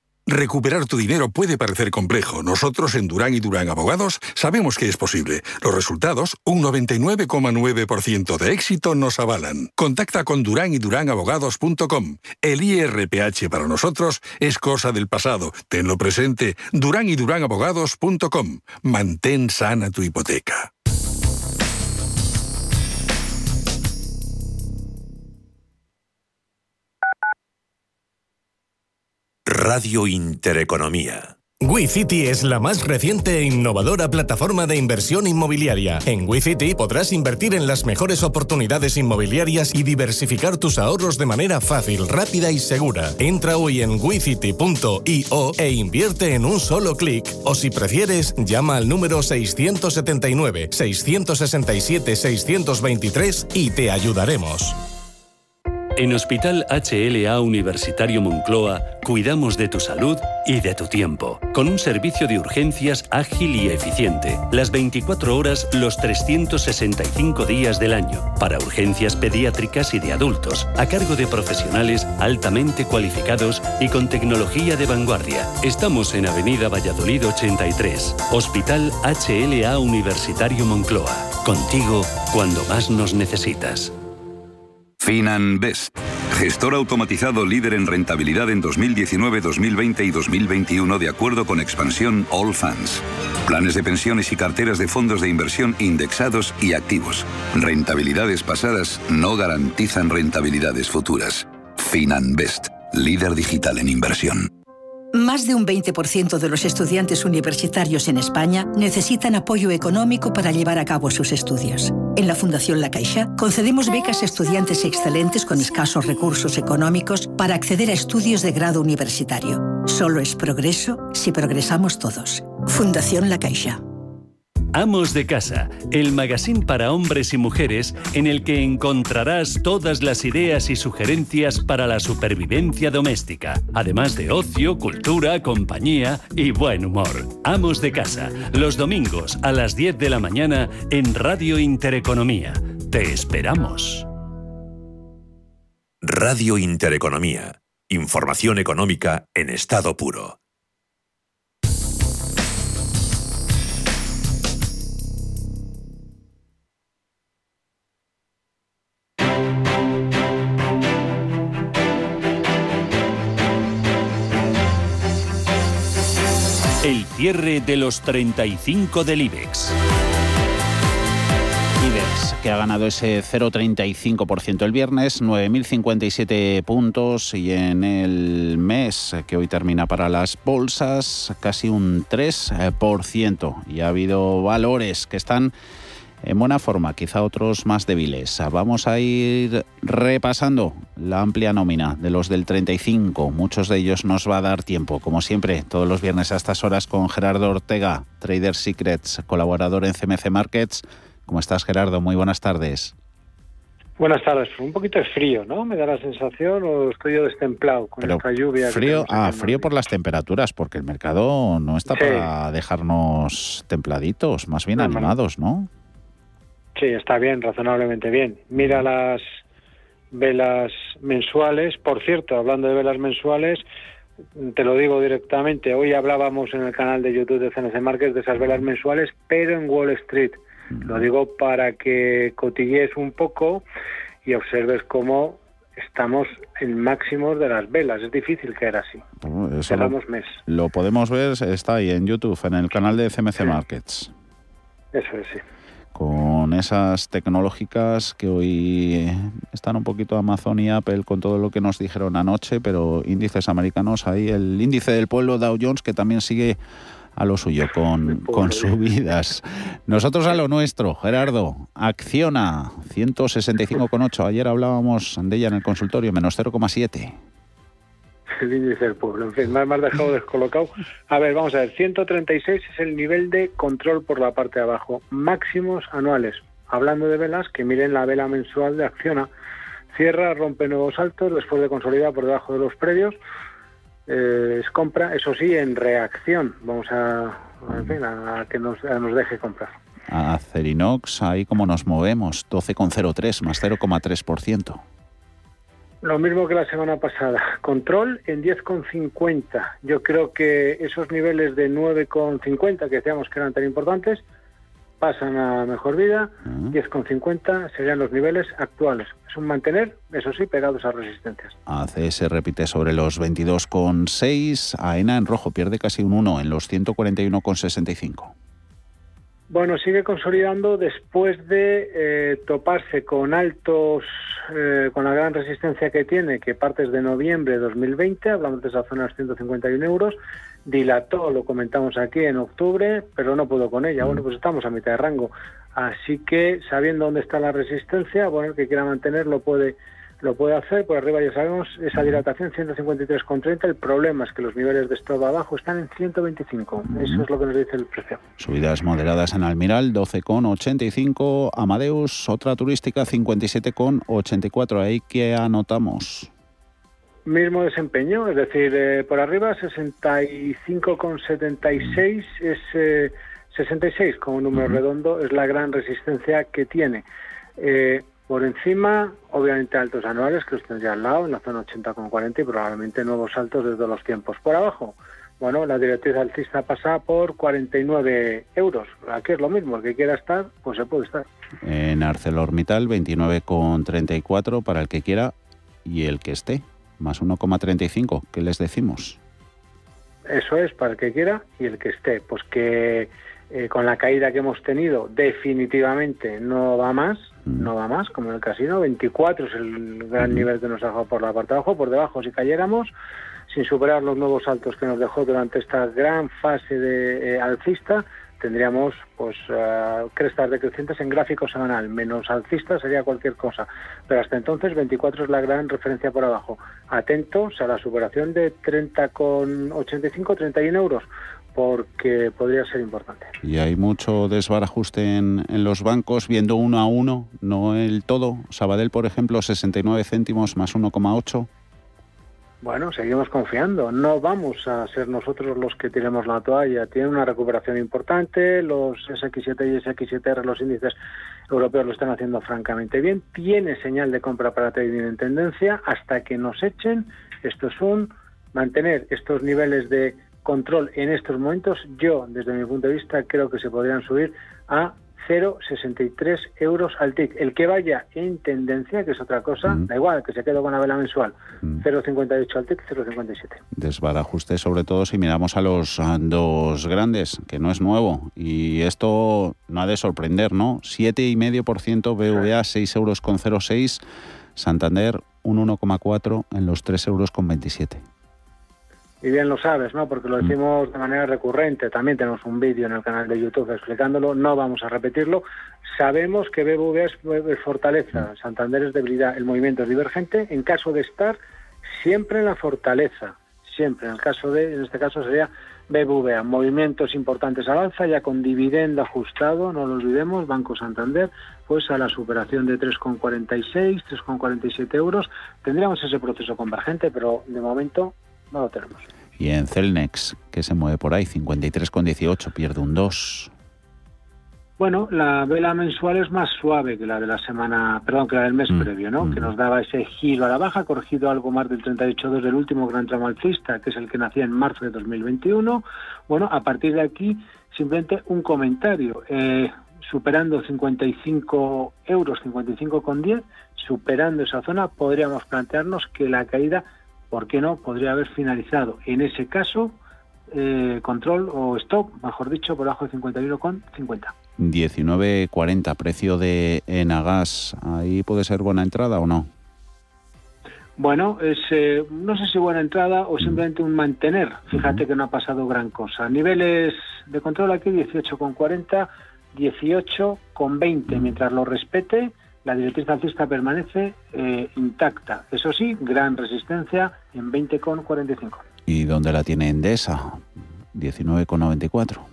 Speaker 16: Recuperar tu dinero puede parecer complejo. Nosotros en Durán y Durán Abogados sabemos que es posible. Los resultados, un 99,9% de éxito, nos avalan. Contacta con Durán y Durán Abogados.com. El IRPH para nosotros es cosa del pasado. Tenlo presente. Durán y Durán Abogados.com. Mantén sana tu hipoteca.
Speaker 17: Radio Intereconomía.
Speaker 2: WeCity es la más reciente e innovadora plataforma de inversión inmobiliaria. En WeCity podrás invertir en las mejores oportunidades inmobiliarias y diversificar tus ahorros de manera fácil, rápida y segura. Entra hoy en wecity.io e invierte en un solo clic. O si prefieres, llama al número 679 667 623 y te ayudaremos.
Speaker 1: En Hospital HLA Universitario Moncloa cuidamos de tu salud y de tu tiempo, con un servicio de urgencias ágil y eficiente, las 24 horas los 365 días del año, para urgencias pediátricas y de adultos, a cargo de profesionales altamente cualificados y con tecnología de vanguardia. Estamos en Avenida Valladolid 83, Hospital HLA Universitario Moncloa, contigo cuando más nos necesitas.
Speaker 18: FinanBest, gestor automatizado líder en rentabilidad en 2019, 2020 y 2021 de acuerdo con expansión All Funds. Planes de pensiones y carteras de fondos de inversión indexados y activos. Rentabilidades pasadas no garantizan rentabilidades futuras. FinanBest, líder digital en inversión.
Speaker 19: Más de un 20% de los estudiantes universitarios en España necesitan apoyo económico para llevar a cabo sus estudios. En la Fundación La Caixa concedemos becas a estudiantes excelentes con escasos recursos económicos para acceder a estudios de grado universitario. Solo es progreso si progresamos todos. Fundación La Caixa.
Speaker 1: Amos de Casa, el magazine para hombres y mujeres en el que encontrarás todas las ideas y sugerencias para la supervivencia doméstica, además de ocio, cultura, compañía y buen humor. Amos de Casa, los domingos a las 10 de la mañana en Radio Intereconomía. Te esperamos.
Speaker 17: Radio Intereconomía. Información económica en estado puro.
Speaker 1: El cierre de los 35 del IBEX.
Speaker 6: IBEX, que ha ganado ese 0,35% el viernes, 9.057 puntos y en el mes que hoy termina para las bolsas, casi un 3%. Y ha habido valores que están en buena forma, quizá otros más débiles. Vamos a ir repasando la amplia nómina de los del 35. Muchos de ellos nos va a dar tiempo, como siempre, todos los viernes a estas horas con Gerardo Ortega, Trader Secrets, colaborador en CMC Markets. ¿Cómo estás, Gerardo? Muy buenas tardes.
Speaker 20: Buenas tardes. Un poquito de frío, ¿no? Me da la sensación o estoy yo destemplado con esta lluvia.
Speaker 6: Frío, ah, frío por las temperaturas, porque el mercado no está para dejarnos templaditos, más bien animados, ¿no?
Speaker 20: Sí, está bien, razonablemente bien. Mira las velas mensuales. Por cierto, hablando de velas mensuales, te lo digo directamente, hoy hablábamos en el canal de YouTube de CNC Markets de esas velas mensuales, pero en Wall Street. Lo digo para que cotillees un poco y observes cómo estamos en máximos de las velas. Es difícil que era así.
Speaker 6: Mes. Lo podemos ver, está ahí en YouTube, en el canal de CMC Markets.
Speaker 20: Eso es, sí
Speaker 6: con esas tecnológicas que hoy están un poquito Amazon y Apple con todo lo que nos dijeron anoche, pero índices americanos, ahí el índice del pueblo Dow Jones que también sigue a lo suyo con, con subidas. Nosotros a lo nuestro, Gerardo, Acciona 165,8. Ayer hablábamos de ella en el consultorio, menos 0,7
Speaker 20: el índice del pueblo. En fin, me has dejado descolocado. A ver, vamos a ver, 136 es el nivel de control por la parte de abajo. Máximos anuales. Hablando de velas, que miren la vela mensual de Acciona. Cierra, rompe nuevos altos después de consolidar por debajo de los previos. Eh, es compra, eso sí, en reacción. Vamos a, en fin, a, que nos, nos deje comprar.
Speaker 6: A Cerinox, ahí como nos movemos, 12,03 más 0,3%.
Speaker 20: Lo mismo que la semana pasada. Control en 10,50. Yo creo que esos niveles de 9,50 que decíamos que eran tan importantes pasan a mejor vida. 10,50 serían los niveles actuales. Es un mantener, eso sí, pegados a resistencias.
Speaker 6: ACS repite sobre los 22,6. AENA en rojo pierde casi un 1 en los 141,65.
Speaker 20: Bueno, sigue consolidando después de eh, toparse con altos, eh, con la gran resistencia que tiene, que partes de noviembre de 2020, hablamos de esa zona de los 151 euros, dilató, lo comentamos aquí en octubre, pero no pudo con ella. Bueno, pues estamos a mitad de rango. Así que, sabiendo dónde está la resistencia, bueno, el que quiera mantenerlo puede lo puede hacer, por arriba ya sabemos esa dilatación 153,30, el problema es que los niveles de estado abajo están en 125, eso es lo que nos dice el precio.
Speaker 6: Subidas moderadas en Almiral, 12,85, Amadeus, otra turística, 57,84, ahí que anotamos.
Speaker 20: Mismo desempeño, es decir, eh, por arriba 65,76 es 66 eh, como número redondo, es la gran resistencia que tiene. Eh, por encima, obviamente altos anuales que los tendría al lado, en la zona 80,40 y probablemente nuevos saltos desde los tiempos. Por abajo, bueno, la directriz alcista pasa por 49 euros. Aquí es lo mismo, el que quiera estar, pues se puede estar.
Speaker 6: En ArcelorMittal 29,34 para el que quiera y el que esté, más 1,35. ¿Qué les decimos?
Speaker 20: Eso es, para el que quiera y el que esté. Pues que eh, con la caída que hemos tenido, definitivamente no va más. No va más, como en el casino. 24 es el gran nivel que nos ha dejado por la parte de abajo, por debajo, si cayéramos, sin superar los nuevos saltos que nos dejó durante esta gran fase de eh, alcista, tendríamos pues uh, crestas decrecientes en gráfico semanal, menos alcista sería cualquier cosa. Pero hasta entonces 24 es la gran referencia por abajo. Atentos a la superación de 30,85, 31 euros porque podría ser importante.
Speaker 6: Y hay mucho desbarajuste en, en, los bancos, viendo uno a uno, no el todo. Sabadell, por ejemplo, 69 céntimos más 1,8.
Speaker 20: Bueno, seguimos confiando. No vamos a ser nosotros los que tiremos la toalla. Tiene una recuperación importante. Los SX7 y SX7R, los índices europeos lo están haciendo francamente bien. Tiene señal de compra para trading en tendencia hasta que nos echen. Esto es un mantener estos niveles de control en estos momentos. Yo, desde mi punto de vista, creo que se podrían subir a 0,63 euros al TIC. El que vaya en tendencia, que es otra cosa, da igual, que se quede con la vela mensual, 0,58 al TIC, 0,57.
Speaker 6: Desbarajuste sobre todo si miramos a los dos grandes, que no es nuevo. Y esto no ha de sorprender, ¿no? 7,5% BVA, 6 euros con 0,6. Santander, un 1,4 en los 3 euros con 27
Speaker 20: y bien lo sabes, ¿no? Porque lo decimos de manera recurrente. También tenemos un vídeo en el canal de YouTube explicándolo. No vamos a repetirlo. Sabemos que BBVA es fortaleza, Santander es debilidad, el movimiento es divergente. En caso de estar siempre en la fortaleza, siempre. En el caso de, en este caso sería BBVA. Movimientos importantes al alza, ya con dividendo ajustado, no lo olvidemos, Banco Santander, pues a la superación de 3,46, 3,47 euros. Tendríamos ese proceso convergente, pero de momento no lo tenemos.
Speaker 6: Y en Celnex, que se mueve por ahí, 53,18, pierde un 2.
Speaker 20: Bueno, la vela mensual es más suave que la de la semana, perdón, que la del mes
Speaker 6: Mm,
Speaker 20: previo, ¿no? Que nos daba ese giro a la baja, corregido algo más del 38,2 del último gran tramo alcista, que es el que nacía en marzo de 2021. Bueno, a partir de aquí, simplemente un comentario. Eh, superando 55 euros, 55,10, superando esa zona, podríamos plantearnos que la caída ¿por qué no? Podría haber finalizado. En ese caso, eh, control o stop, mejor dicho, por debajo de 51,50.
Speaker 6: 19,40, precio de Enagas. ¿Ahí puede ser buena entrada o no?
Speaker 20: Bueno, es, eh, no sé si buena entrada o simplemente un mantener. Fíjate que no ha pasado gran cosa. Niveles de control aquí 18,40, 18,20. Mientras lo respete, la directriz alcista permanece eh, intacta. Eso sí, gran resistencia en 20,45.
Speaker 6: ¿Y dónde la tiene Endesa? 19,94.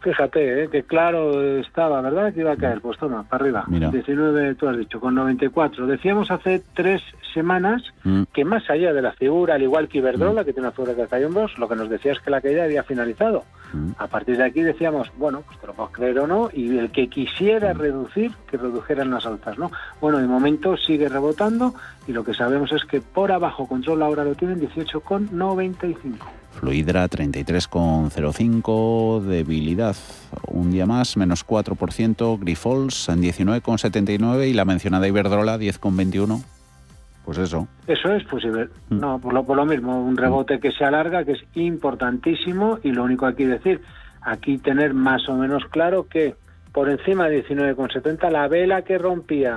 Speaker 20: Fíjate, eh, que claro estaba, ¿verdad? Que iba a caer. Pues toma, para arriba.
Speaker 6: Mira.
Speaker 20: 19, tú has dicho, con 94. Decíamos hace tres semanas
Speaker 6: Mm.
Speaker 20: que más allá de la figura, al igual que Iberdrola, que tiene una figura de hombros, lo que nos decía es que la caída había finalizado. A partir de aquí decíamos, bueno, pues te lo puedo creer o no, y el que quisiera reducir, que redujeran las altas, ¿no? Bueno, de momento sigue rebotando y lo que sabemos es que por abajo control ahora lo tienen 18,95.
Speaker 6: Fluidra 33,05, debilidad un día más, menos 4%, Grifols en 19,79 y la mencionada Iberdrola 10,21. Pues eso.
Speaker 20: Eso es posible. No, por lo, por lo mismo, un rebote que se alarga, que es importantísimo, y lo único aquí decir, aquí tener más o menos claro que por encima de 19,70 la vela que rompía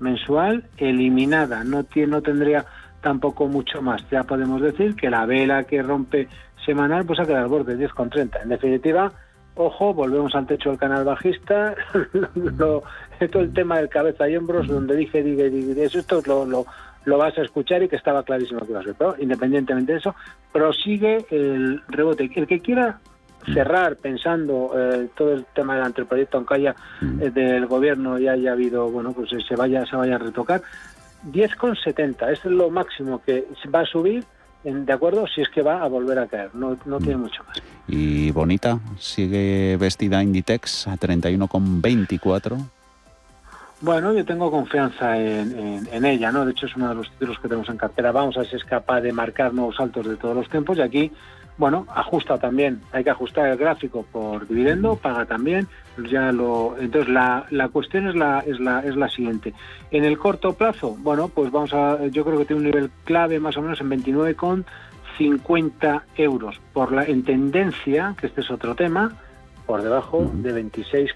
Speaker 20: mensual eliminada, no, tiene, no tendría tampoco mucho más. Ya podemos decir que la vela que rompe semanal pues ha quedado al borde 10,30. En definitiva, ojo, volvemos al techo del canal bajista, lo- todo el tema del cabeza y hombros, donde dije, dije, dije, eso, esto lo, lo, lo vas a escuchar y que estaba clarísimo que iba a ser. Pero independientemente de eso, prosigue el rebote. El que quiera cerrar pensando eh, todo el tema del anteproyecto Oncaya eh, del gobierno y haya habido, bueno, pues eh, se vaya, se vaya a retocar, 10,70, es lo máximo que va a subir, de acuerdo, si es que va a volver a caer, no, no tiene mucho más.
Speaker 6: Y Bonita sigue vestida Inditex a 31,24.
Speaker 20: Bueno, yo tengo confianza en, en- en ella, ¿no? De hecho, es uno de los títulos que tenemos en cartera. Vamos a ver si es capaz de marcar nuevos saltos de todos los tiempos. Y aquí, bueno, ajusta también. Hay que ajustar el gráfico por dividendo, paga también. Ya lo, entonces, la, la cuestión es la, es, la, es la siguiente. En el corto plazo, bueno, pues vamos a. Yo creo que tiene un nivel clave más o menos en 29,50 euros. Por la, en tendencia, que este es otro tema, por debajo de 26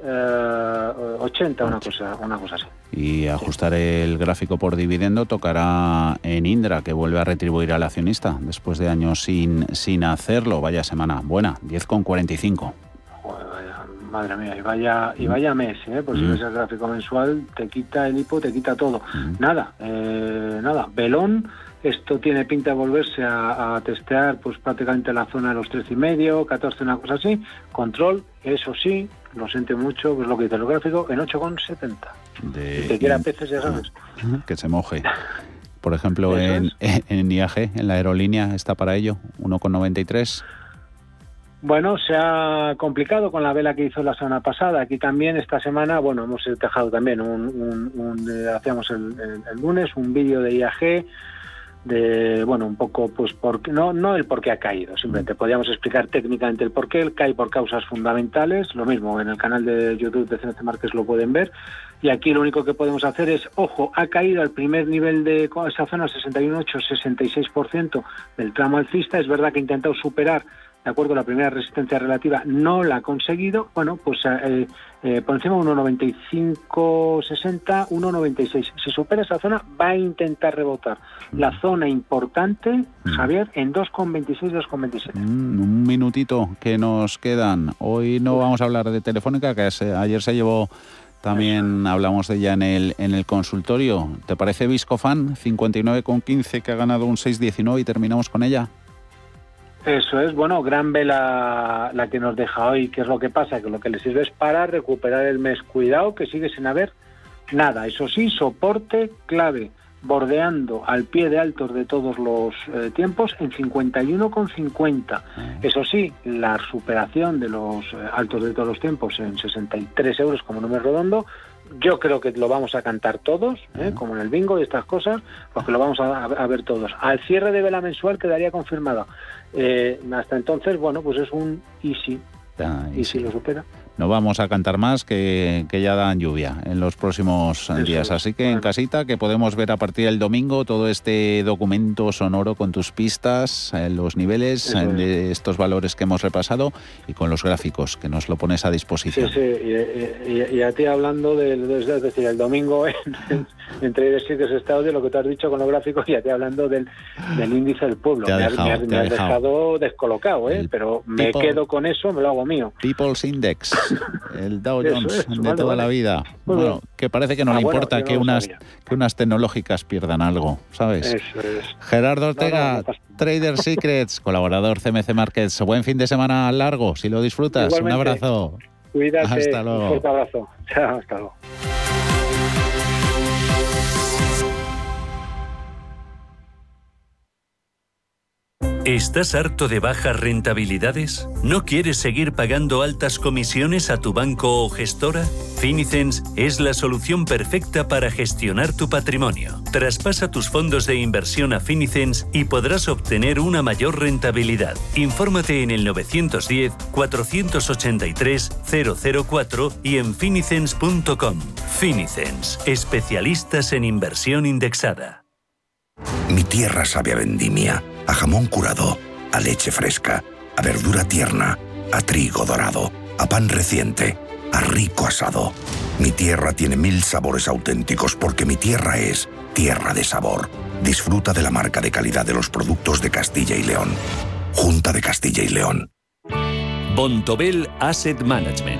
Speaker 20: con 80, una cosa, una cosa así.
Speaker 6: Y ajustar el gráfico por dividendo tocará en Indra, que vuelve a retribuir al accionista después de años sin, sin hacerlo. Vaya semana buena, 10,45.
Speaker 20: Madre mía, y vaya, y vaya mes, ¿eh? Pues si ves el gráfico mensual, te quita el hipo, te quita todo. Nada, eh, nada. Belón, esto tiene pinta de volverse a, testear pues prácticamente la zona de los tres y medio, 14, una cosa así. Control, eso sí, lo siente mucho, pues lo que dice el gráfico, en 8,70. De... Si te quiera peces, ya sabes.
Speaker 6: Que se moje. Por ejemplo, en, en IAG, en la aerolínea, está para ello, 1,93.
Speaker 20: Bueno, se ha complicado con la vela que hizo la semana pasada. Aquí también esta semana, bueno, hemos dejado también un, eh, hacíamos el, lunes un vídeo de IAG de, bueno, un poco, pues, por, no, no el por qué ha caído, simplemente podríamos explicar técnicamente el por qué, cae por causas fundamentales, lo mismo en el canal de YouTube de CNC Márquez lo pueden ver, y aquí lo único que podemos hacer es, ojo, ha caído al primer nivel de esa zona, 61,8-66% del tramo alcista, es verdad que ha intentado superar ¿de acuerdo? La primera resistencia relativa no la ha conseguido, bueno, pues eh, eh, por encima 1,9560, 1,96. Si supera esa zona, va a intentar rebotar. La zona importante, mm. Javier, en 2,26, 2,27.
Speaker 6: Mm, un minutito que nos quedan. Hoy no vamos a hablar de Telefónica, que ayer se llevó... También hablamos de ella en el, en el consultorio. ¿Te parece Viscofan 59,15 que ha ganado un 6,19 y terminamos con ella?
Speaker 20: Eso es, bueno, gran vela la que nos deja hoy. ¿Qué es lo que pasa? Que lo que le sirve es para recuperar el mes. Cuidado que sigue sin haber nada. Eso sí, soporte clave, bordeando al pie de altos de todos los eh, tiempos en 51,50. Ah. Eso sí, la superación de los eh, altos de todos los tiempos en 63 euros como número redondo yo creo que lo vamos a cantar todos, ¿eh? como en el bingo y estas cosas, porque lo vamos a, a, ver todos. Al cierre de vela mensual quedaría confirmado. Eh, hasta entonces, bueno, pues es un easy. y si lo supera.
Speaker 6: No vamos a cantar más que, que ya dan lluvia en los próximos días. Así que en casita que podemos ver a partir del domingo todo este documento sonoro con tus pistas, eh, los niveles eh, de estos valores que hemos repasado y con los gráficos que nos lo pones a disposición.
Speaker 20: Sí, sí, y, a ti hablando del, es decir, el domingo en, entre sitios estados de lo que tú has dicho con los gráficos y a ti hablando del, índice del pueblo. me, has, dejado. descolocado, ¿eh? pero me quedo con eso, me lo hago mío.
Speaker 6: People's Index el Dow Jones de toda la vida. bueno, que parece que no ah, le importa que, unas, que unas tecnológicas pierdan algo, ¿sabes? Gerardo Ortega, Trader Secrets, colaborador CMC Markets. Buen fin de semana largo, si lo disfrutas. Un abrazo.
Speaker 20: Cuídate. Hasta luego. Un fuerte abrazo. Chao, hasta luego.
Speaker 1: ¿Estás harto de bajas rentabilidades? ¿No quieres seguir pagando altas comisiones a tu banco o gestora? Finicens es la solución perfecta para gestionar tu patrimonio. Traspasa tus fondos de inversión a Finicens y podrás obtener una mayor rentabilidad. Infórmate en el 910-483-004 y en finicens.com. Finicens, especialistas en inversión indexada.
Speaker 21: Mi tierra sabe a vendimia a jamón curado, a leche fresca, a verdura tierna, a trigo dorado, a pan reciente, a rico asado. Mi tierra tiene mil sabores auténticos porque mi tierra es tierra de sabor. Disfruta de la marca de calidad de los productos de Castilla y León. Junta de Castilla y León.
Speaker 1: Bontobel Asset Management.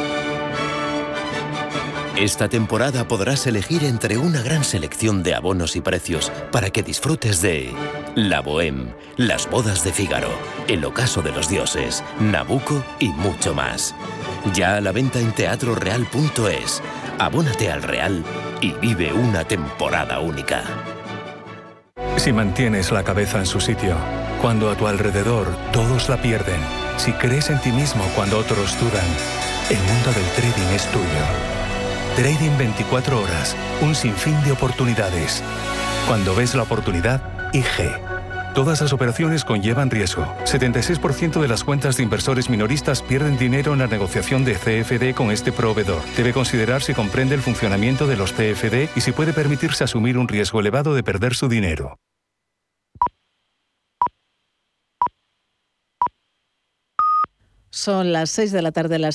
Speaker 22: Esta temporada podrás elegir entre una gran selección de abonos y precios para que disfrutes de La Bohème, Las Bodas de Fígaro, El Ocaso de los Dioses, Nabucco y mucho más. Ya a la venta en teatroreal.es. Abónate al Real y vive una temporada única.
Speaker 23: Si mantienes la cabeza en su sitio, cuando a tu alrededor todos la pierden, si crees en ti mismo cuando otros dudan, el mundo del trading es tuyo. Trading 24 horas, un sinfín de oportunidades. Cuando ves la oportunidad, IG. Todas las operaciones conllevan riesgo. 76% de las cuentas de inversores minoristas pierden dinero en la negociación de CFD con este proveedor. Debe considerar si comprende el funcionamiento de los CFD y si puede permitirse asumir un riesgo elevado de perder su dinero.
Speaker 12: Son las 6 de la tarde, las